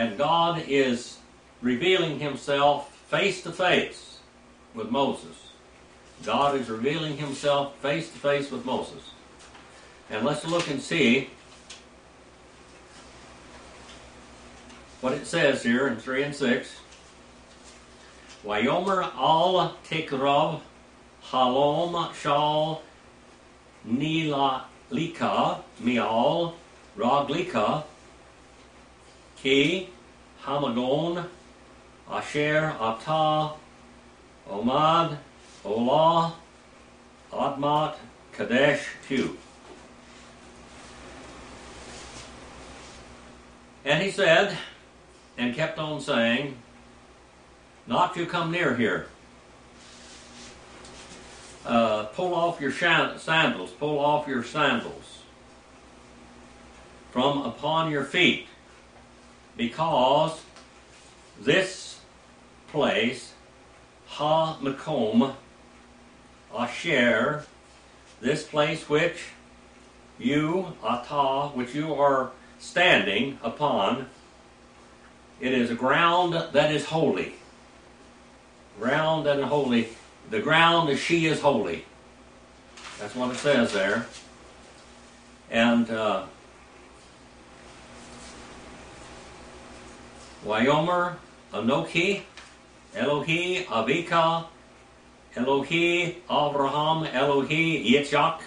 and God is revealing himself face to face with Moses. God is revealing himself face to face with Moses. And let's look and see what it says here in 3 and 6. Wayomer al tikrov halom shal nila lika mial raglika ki hamagon asher ata omad olah admat kadesh hu. And he said, and kept on saying, Not to come near here. Uh, pull off your sandals, pull off your sandals from upon your feet, because this place, Ha Makom, Asher, this place which you, Ata, which you are standing upon, it is a ground that is holy. Ground is holy. The ground is she is holy. That's what it says there. And uh, Wayomer Anoki Elohi Avika Elohi Abraham Elohi Yitzchak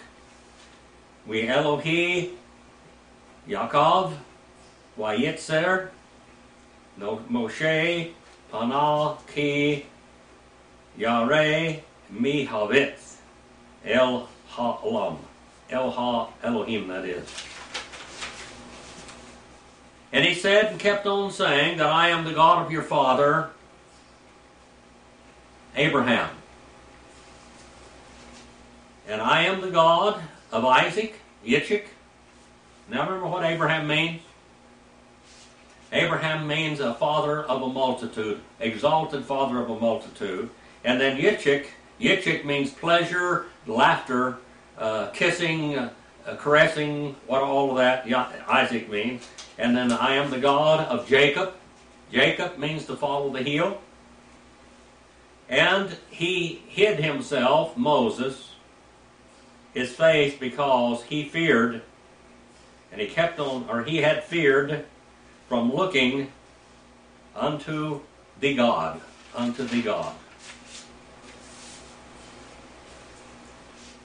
We Elohi Yaakov Vayitzer no Moshe Panal Ki Yare Mihavitz El Ha'olam. El Ha Elohim, that is. And he said and kept on saying that I am the God of your father, Abraham. And I am the God of Isaac, Yitzchak. Now remember what Abraham means? Abraham means a father of a multitude, exalted father of a multitude. And then Yitzchak, Yitzchak means pleasure, laughter, uh, kissing, uh, Uh, caressing, what all of that Isaac means. And then I am the God of Jacob. Jacob means to follow the heel. And he hid himself, Moses, his face because he feared, and he kept on, or he had feared from looking unto the God, unto the God.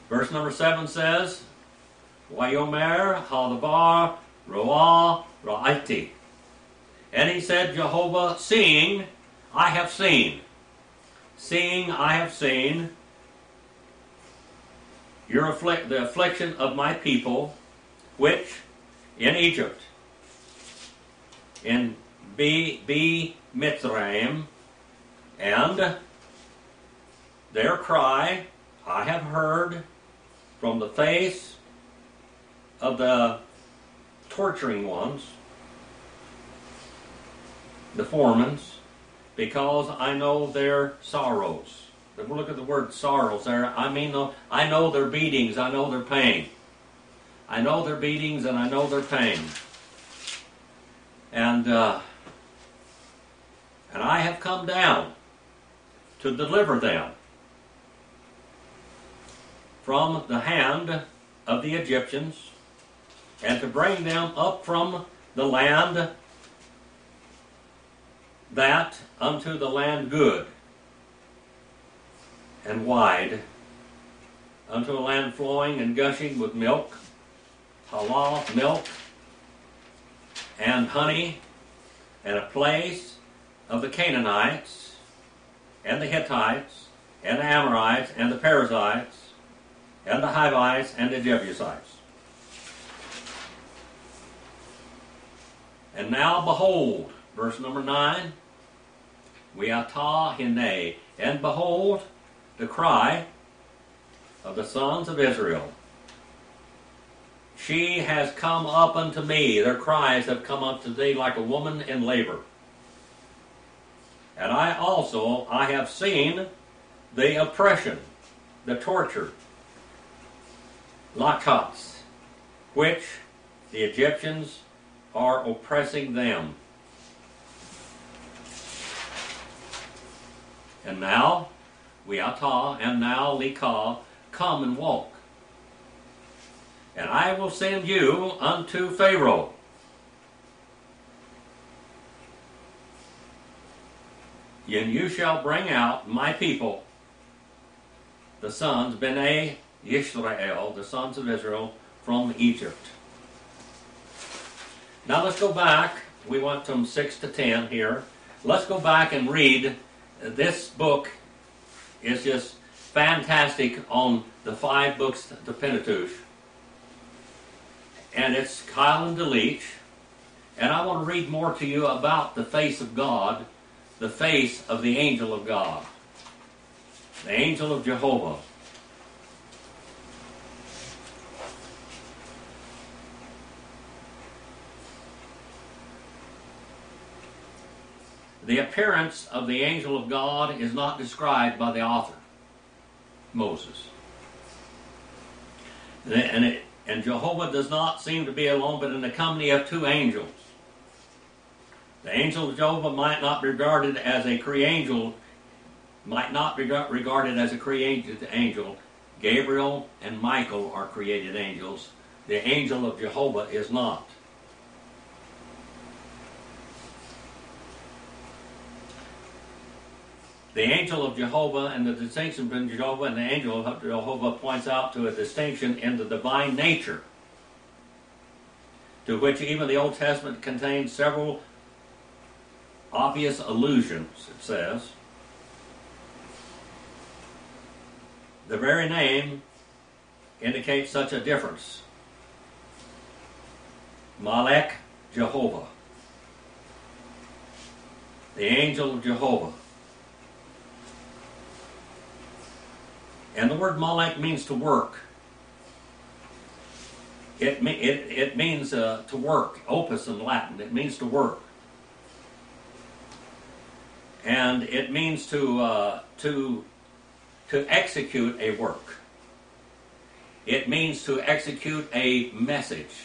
Verse number 7 says, Wayomer hadavar roah ra'iti. And he said, Jehovah, seeing, I have seen. Seeing, I have seen your afflict, the affliction of my people, which in Egypt in B B Mitzrayim, and their cry I have heard from the face of the torturing ones, the foremans, because I know their sorrows. If we look at the word sorrows there, I mean, I know their beatings, I know their pain. I know their beatings and I know their pain. And, uh, and I have come down to deliver them from the hand of the Egyptians and to bring them up from the land that unto the land good and wide, unto a land flowing and gushing with milk, halal milk, and honey, and a place of the Canaanites, and the Hittites, and the Amorites, and the Perizzites, and the Hivites, and the Jebusites. And now behold, verse number 9, we ata hine, and behold the cry of the sons of Israel. She has come up unto me. Their cries have come up to thee like a woman in labor. And I also, I have seen the oppression, the torture, lakats, which the Egyptians are oppressing them. And now, Weata, and now Lekah, come and walk. And I will send you unto Pharaoh. And you shall bring out my people, the sons, Bene Yisrael, the sons of Israel, from Egypt. Now let's go back. We went from 6 to 10 here. Let's go back and read. This book is just fantastic on the five books, of the Pentateuch. And it's Keil and Delitzsch. And I want to read more to you about the face of God, the face of the angel of God, the angel of Jehovah. The appearance of the angel of God is not described by the author, Moses. And, it, and Jehovah does not seem to be alone, but in the company of two angels. The angel of Jehovah might not be regarded as a creangel, might not be regarded as a created angel. Gabriel and Michael are created angels. The angel of Jehovah is not. The angel of Jehovah and the distinction between Jehovah and the angel of Jehovah points out to a distinction in the divine nature, to which even the Old Testament contains several obvious allusions, it says. The very name indicates such a difference. Malek Jehovah, the angel of Jehovah. And the word Malek means to work. It, it, it means uh, to work, opus in Latin. It means to work. And it means to, uh, to, to execute a work. It means to execute a message.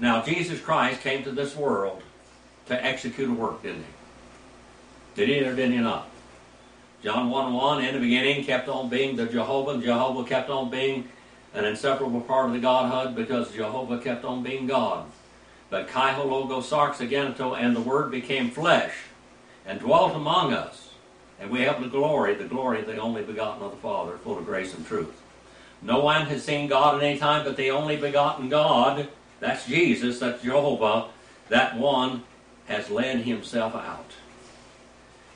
Now, Jesus Christ came to this world to execute a work, didn't he? Did he or did he not? John 1 1, in the beginning, kept on being the Jehovah, and Jehovah kept on being an inseparable part of the Godhead because Jehovah kept on being God. But Kai Logos Sarx Agenital, and the Word became flesh and dwelt among us. And we have the glory, the glory of the only begotten of the Father, full of grace and truth. No one has seen God at any time but the only begotten God, that's Jesus, that's Jehovah, that one has led himself out.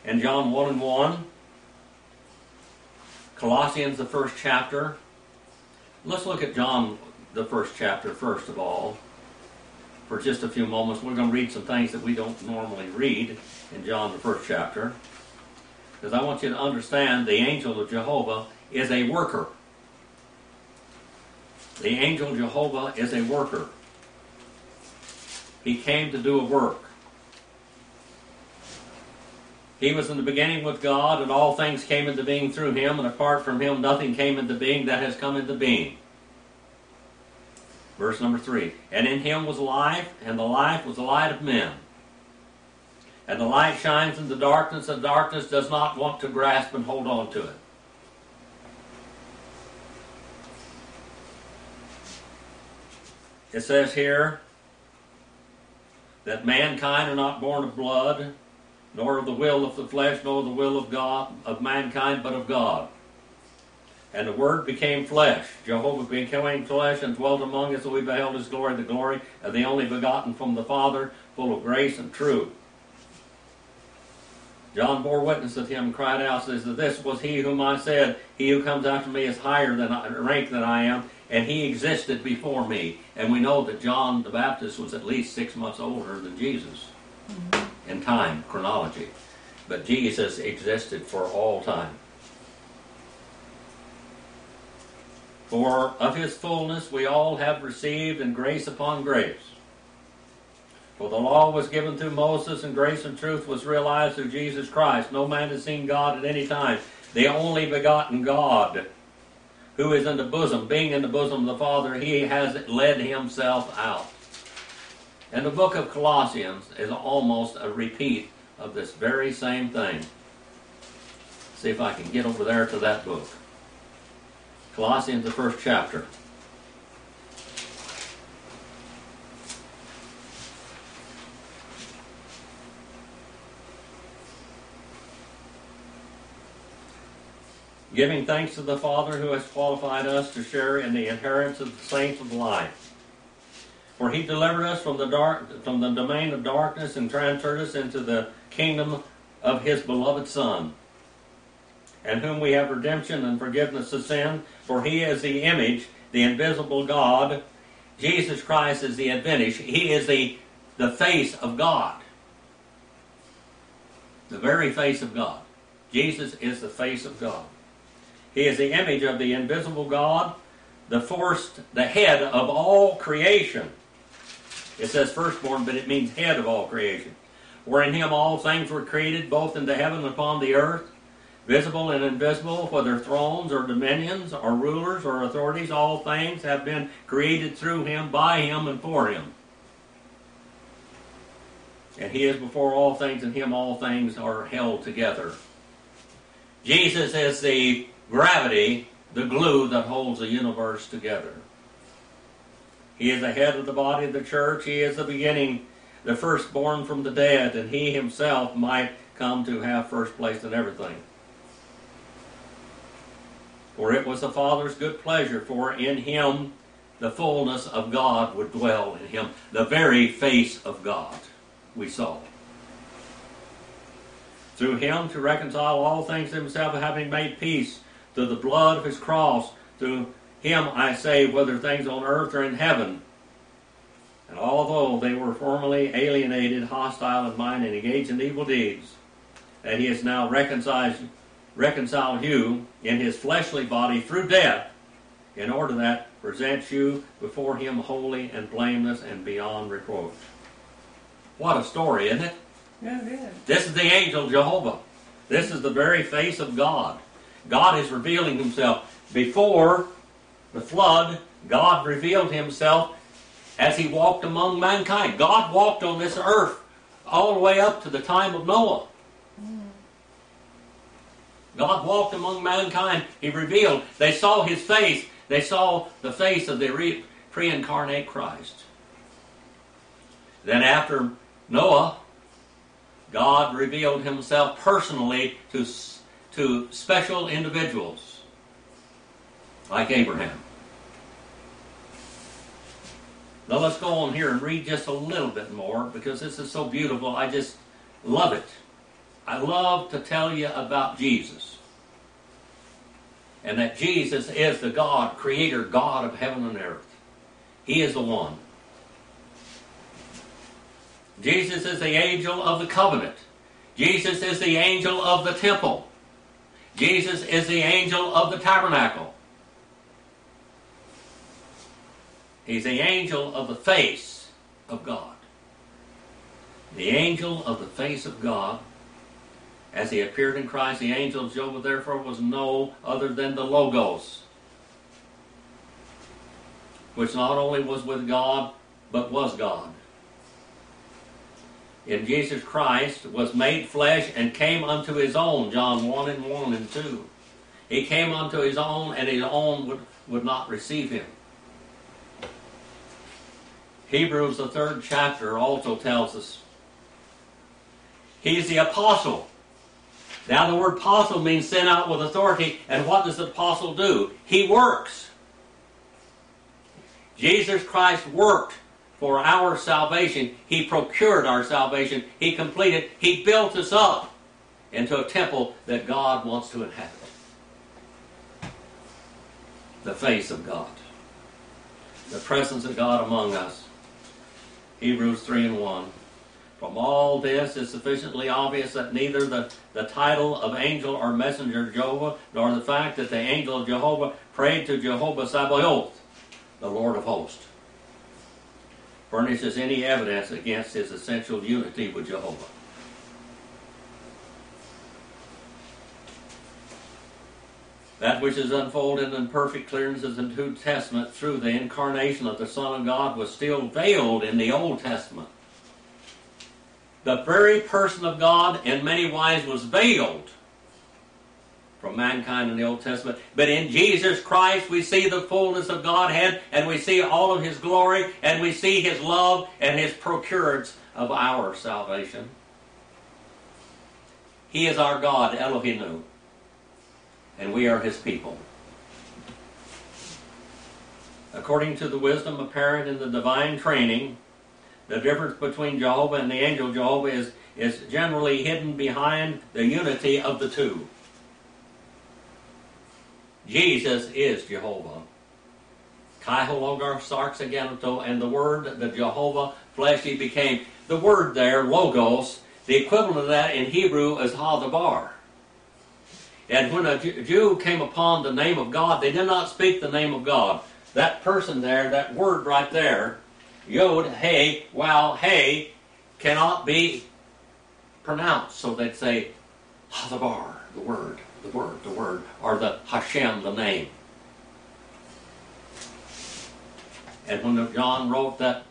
And John 1 and 1, Colossians, the first chapter. Let's look at John, the first chapter, first of all, for just a few moments. We're going to read some things that we don't normally read in John, the first chapter. Because I want you to understand the angel of Jehovah is a worker. The angel Jehovah is a worker. He came to do a work. He was in the beginning with God, and all things came into being through him, and apart from him, nothing came into being that has come into being. Verse number three. And in him was life, and the life was the light of men. And the light shines in the darkness, and darkness does not want to grasp and hold on to it. It says here that mankind are not born of blood, nor of the will of the flesh, nor of the will of God, of mankind, but of God. And the Word became flesh. Jehovah became flesh and dwelt among us, and we beheld His glory, the glory of the only begotten from the Father, full of grace and truth. John bore witness of him and cried out, says that this was he whom I said, He who comes after me is higher than I, rank than I am, and he existed before me. And we know that John the Baptist was at least six months older than Jesus. Mm-hmm in time, chronology. But Jesus existed for all time. For of his fullness we all have received, and grace upon grace. For the law was given through Moses, and grace and truth was realized through Jesus Christ. No man has seen God at any time. The only begotten God, who is in the bosom, being in the bosom of the Father, he has led himself out. And the book of Colossians is almost a repeat of this very same thing. See if I can get over there to that book. Colossians, the first chapter. Giving thanks to the Father who has qualified us to share in the inheritance of the saints of light. For he delivered us from the dark from the domain of darkness and transferred us into the kingdom of his beloved Son, and whom we have redemption and forgiveness of sin, for he is the image, the invisible God. Jesus Christ is the advantage. He is the, the face of God. The very face of God. Jesus is the face of God. He is the image of the invisible God, the first, the head of all creation. It says firstborn, but it means head of all creation. For in him all things were created, both in the heaven and upon the earth, visible and invisible, whether thrones or dominions or rulers or authorities, all things have been created through him, by him, and for him. And he is before all things, and him all things are held together. Jesus is the gravity, the glue that holds the universe together. He is the head of the body of the church. He is the beginning, the firstborn from the dead, and he himself might come to have first place in everything. For it was the Father's good pleasure, for in him the fullness of God would dwell in him, the very face of God we saw. Through him to reconcile all things to himself, having made peace through the blood of his cross, through him I say, whether things on earth or in heaven. And although they were formerly alienated, hostile in mind, and engaged in evil deeds, that he has now reconciled, reconciled you in his fleshly body through death, in order that presents you before him holy and blameless and beyond reproach. What a story, isn't it? Yeah, it is. This is the angel Jehovah. This is the very face of God. God is revealing himself. Before the flood, God revealed himself as he walked among mankind. God walked on this earth all the way up to the time of Noah. God walked among mankind. He revealed. They saw his face. They saw the face of the re- pre-incarnate Christ. Then after Noah, God revealed himself personally to, to special individuals like Abraham. Now let's go on here and read just a little bit more because this is so beautiful. I just love it. I love to tell you about Jesus. And that Jesus is the God, creator, God of heaven and earth. He is the one. Jesus is the angel of the covenant. Jesus is the angel of the temple. Jesus is the angel of the tabernacle. He's the angel of the face of God. The angel of the face of God. As he appeared in Christ, the angel of Jehovah therefore was no other than the Logos, which not only was with God, but was God. In Jesus Christ was made flesh and came unto his own, John 1 and 1 and 2. He came unto his own, and his own would, would not receive him. Hebrews, the third chapter, also tells us he's the apostle. Now, the word apostle means sent out with authority, and what does the apostle do? He works. Jesus Christ worked for our salvation. He procured our salvation. He completed, He built us up into a temple that God wants to inhabit. The face of God, the presence of God among us. Hebrews 3 and 1. From all this it's sufficiently obvious that neither the, the title of angel or messenger Jehovah, nor the fact that the angel of Jehovah prayed to Jehovah Sabaoth, the Lord of hosts, furnishes any evidence against his essential unity with Jehovah. That which is unfolded in perfect clearness in the New Testament through the incarnation of the Son of God was still veiled in the Old Testament. the very person of God in many ways was veiled from mankind in the Old Testament. But in Jesus Christ, we see the fullness of Godhead, and we see all of His glory, and we see His love and His procurance of our salvation. He is our God, Elohim, and we are His people. According to the wisdom apparent in the divine training, the difference between Jehovah and the angel Jehovah is, is generally hidden behind the unity of the two. Jesus is Jehovah. Kaihologor sarxaganato, and the word, the Jehovah, fleshy became. The word there, logos, the equivalent of that in Hebrew is hadabar. And when a Jew came upon the name of God, they did not speak the name of God. That person there, that word right there, Yod, Hey, Wow, Hey, cannot be pronounced. So they'd say Hadabar, the word the word, the word, or the Hashem, the name. And when John wrote that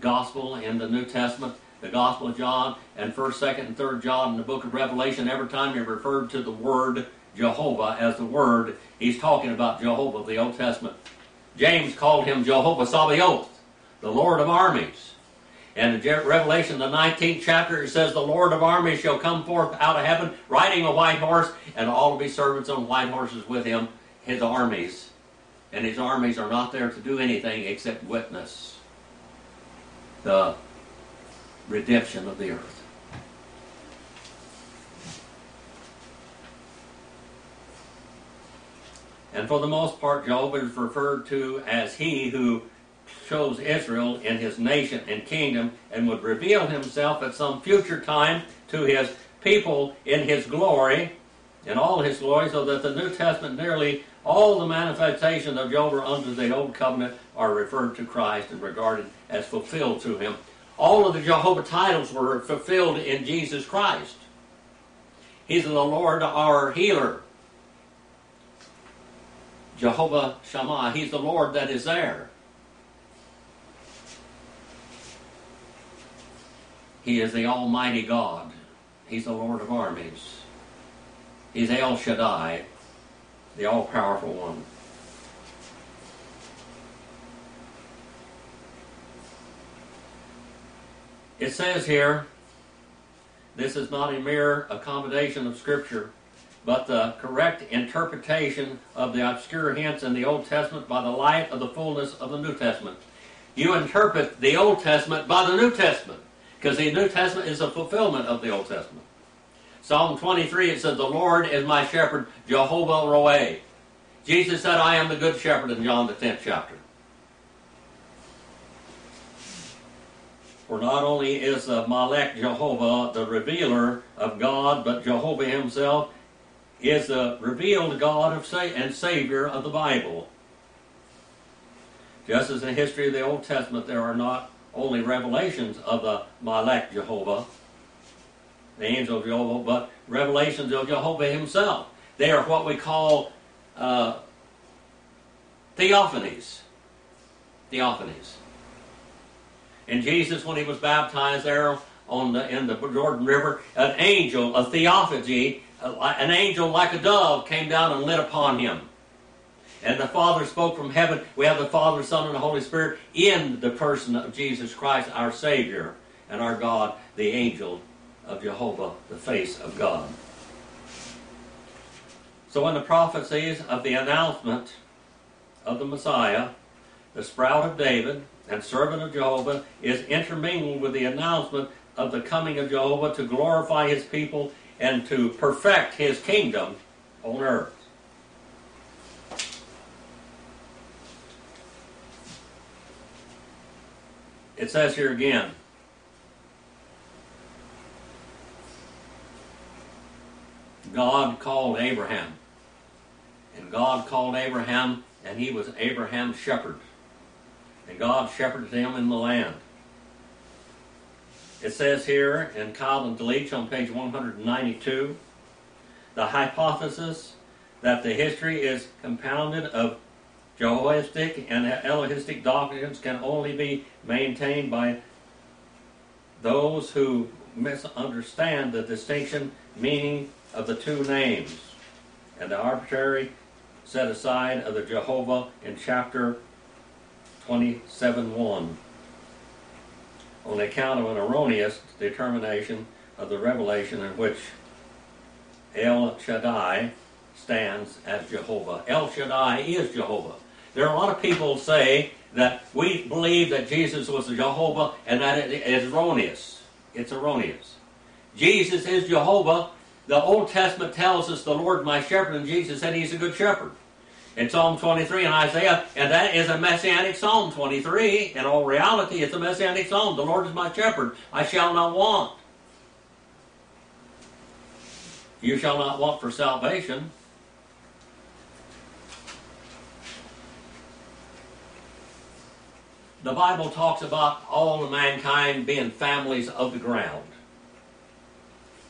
gospel in the New Testament, the Gospel of John, and 1st, 2nd, and 3rd John in the book of Revelation, every time he referred to the word Jehovah as the word, he's talking about Jehovah of the Old Testament. James called him Jehovah Sabaoth, the Lord of armies. And in Revelation, the 19th chapter, it says, The Lord of armies shall come forth out of heaven, riding a white horse, and all of his servants on white horses with him, his armies. And his armies are not there to do anything except witness the redemption of the earth. And for the most part, Job is referred to as he who chose Israel in his nation and kingdom and would reveal himself at some future time to his people in his glory, in all his glory, so that the New Testament nearly all the manifestations of Job Jehovah under the Old Covenant are referred to Christ and regarded as fulfilled through him. All of the Jehovah titles were fulfilled in Jesus Christ. He's the Lord, our healer. Jehovah Shammah, He's the Lord that is there. He is the Almighty God. He's the Lord of armies. He's El Shaddai, the all powerful one. It says here, this is not a mere accommodation of Scripture, but the correct interpretation of the obscure hints in the Old Testament by the light of the fullness of the New Testament. You interpret the Old Testament by the New Testament. Because the New Testament is a fulfillment of the Old Testament. Psalm 23, it says, The Lord is my shepherd, Jehovah Roe. Jesus said, I am the good shepherd in John the 10th chapter. For not only is the Malek Jehovah the revealer of God, but Jehovah himself is the revealed God of sa- and Savior of the Bible. Just as in the history of the Old Testament, there are not only revelations of the Malek Jehovah, the angel of Jehovah, but revelations of Jehovah himself. They are what we call uh, theophanies. Theophanies. And Jesus, when he was baptized there on the, in the Jordan River, an angel, a theophany, an angel like a dove came down and lit upon him. And the Father spoke from heaven. We have the Father, Son, and the Holy Spirit in the person of Jesus Christ, our Savior, and our God, the angel of Jehovah, the face of God. So, in the prophecies of the announcement of the Messiah, the sprout of David and servant of Jehovah is intermingled with the announcement of the coming of Jehovah to glorify his people and to perfect his kingdom on earth. It says here again, God called Abraham. And God called Abraham, and he was Abraham's shepherd. And God shepherded him in the land. It says here in Keil and Delitzsch on page 192 the hypothesis that the history is compounded of Jehovistic and Elohistic doctrines can only be maintained by those who misunderstand the distinction meaning of the two names and the arbitrary set aside of the Jehovah in chapter 27 1 on account of an erroneous determination of the revelation in which El Shaddai stands as Jehovah. El Shaddai is Jehovah. There are a lot of people say that we believe that Jesus was Jehovah and that it is erroneous. It's erroneous. Jesus is Jehovah. The Old Testament tells us the Lord my shepherd, and Jesus said he's a good shepherd. In Psalm 23 and Isaiah, and that is a messianic psalm 23. In all reality, it's a messianic psalm. The Lord is my shepherd, I shall not want. You shall not want for salvation. The Bible talks about all of mankind being families of the ground.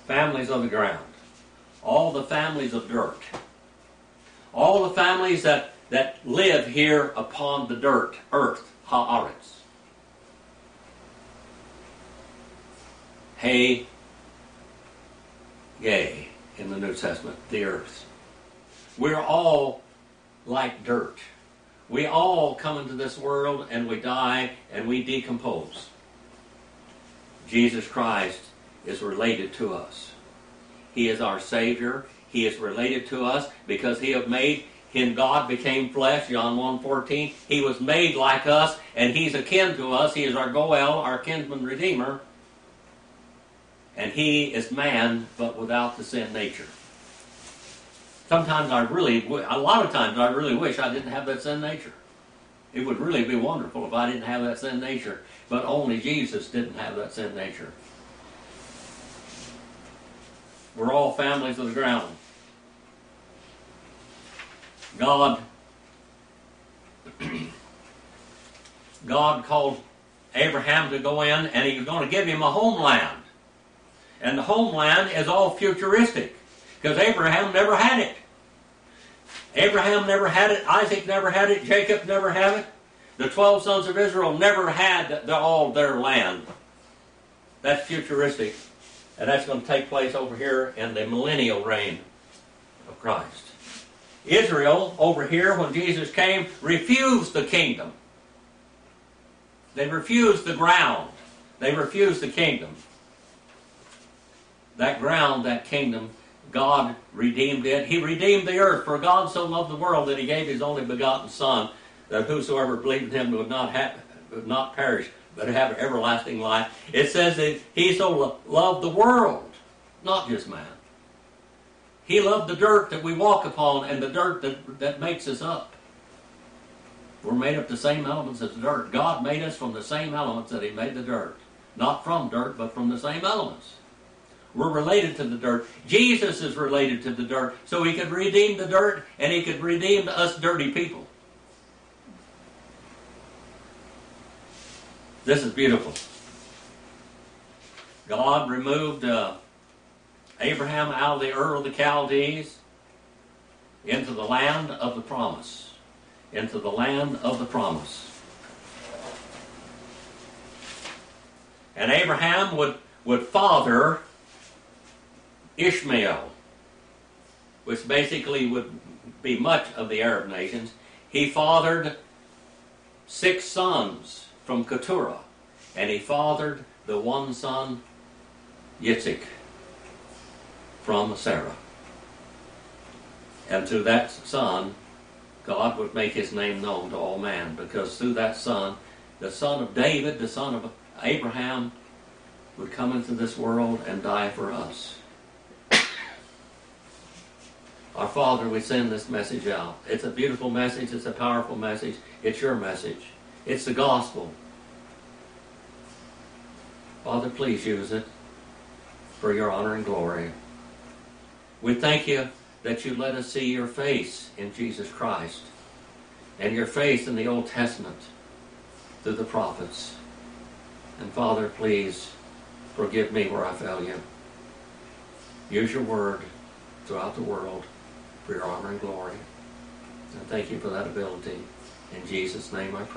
Families of the ground. All the families of dirt. All the families that, that live here upon the dirt, earth, haaretz. Hey, yay, in the New Testament, the earth. We're all like dirt. We all come into this world and we die and we decompose. Jesus Christ is related to us. He is our Savior. He is related to us because He have made him God became flesh, John 1.14. He was made like us, and He's akin to us. He is our Goel, our kinsman redeemer. And He is man, but without the sin nature. Sometimes I really, a lot of times I really wish I didn't have that sin nature. It would really be wonderful if I didn't have that sin nature. But only Jesus didn't have that sin nature. We're all families of the ground. God God called Abraham to go in and he was going to give him a homeland. And the homeland is all futuristic because Abraham never had it. Abraham never had it, Isaac never had it, Jacob never had it. The 12 sons of Israel never had the, all their land. That's futuristic. And that's going to take place over here in the millennial reign of Christ. Israel, over here, when Jesus came, refused the kingdom. They refused the ground. They refused the kingdom. That ground, that kingdom, God redeemed it. He redeemed the earth. For God so loved the world that he gave his only begotten Son, that whosoever believed in him would not have, would not perish, but have everlasting life. It says that he so loved the world, not just man. He loved the dirt that we walk upon and the dirt that, that makes us up. We're made up the same elements as the dirt. God made us from the same elements that He made the dirt. Not from dirt, but from the same elements. We're related to the dirt. Jesus is related to the dirt. So He could redeem the dirt and He could redeem us dirty people. This is beautiful. God removed uh, Abraham out of the Ur of the Chaldees into the land of the promise. Into the land of the promise. And Abraham would, would father Ishmael, which basically would be much of the Arab nations. He fathered six sons from Keturah, and he fathered the one son, Yitzhak from Sarah. And through that son, God would make his name known to all man, because through that son, the son of David, the son of Abraham, would come into this world and die for us. Our Father, we send this message out. It's a beautiful message, it's a powerful message, it's your message, it's the gospel. Father, please use it for your honor and glory. We thank you that you let us see your face in Jesus Christ and your face in the Old Testament through the prophets. And Father, please forgive me where I fail you. Use your word throughout the world for your honor and glory. And thank you for that ability. In Jesus' name I pray.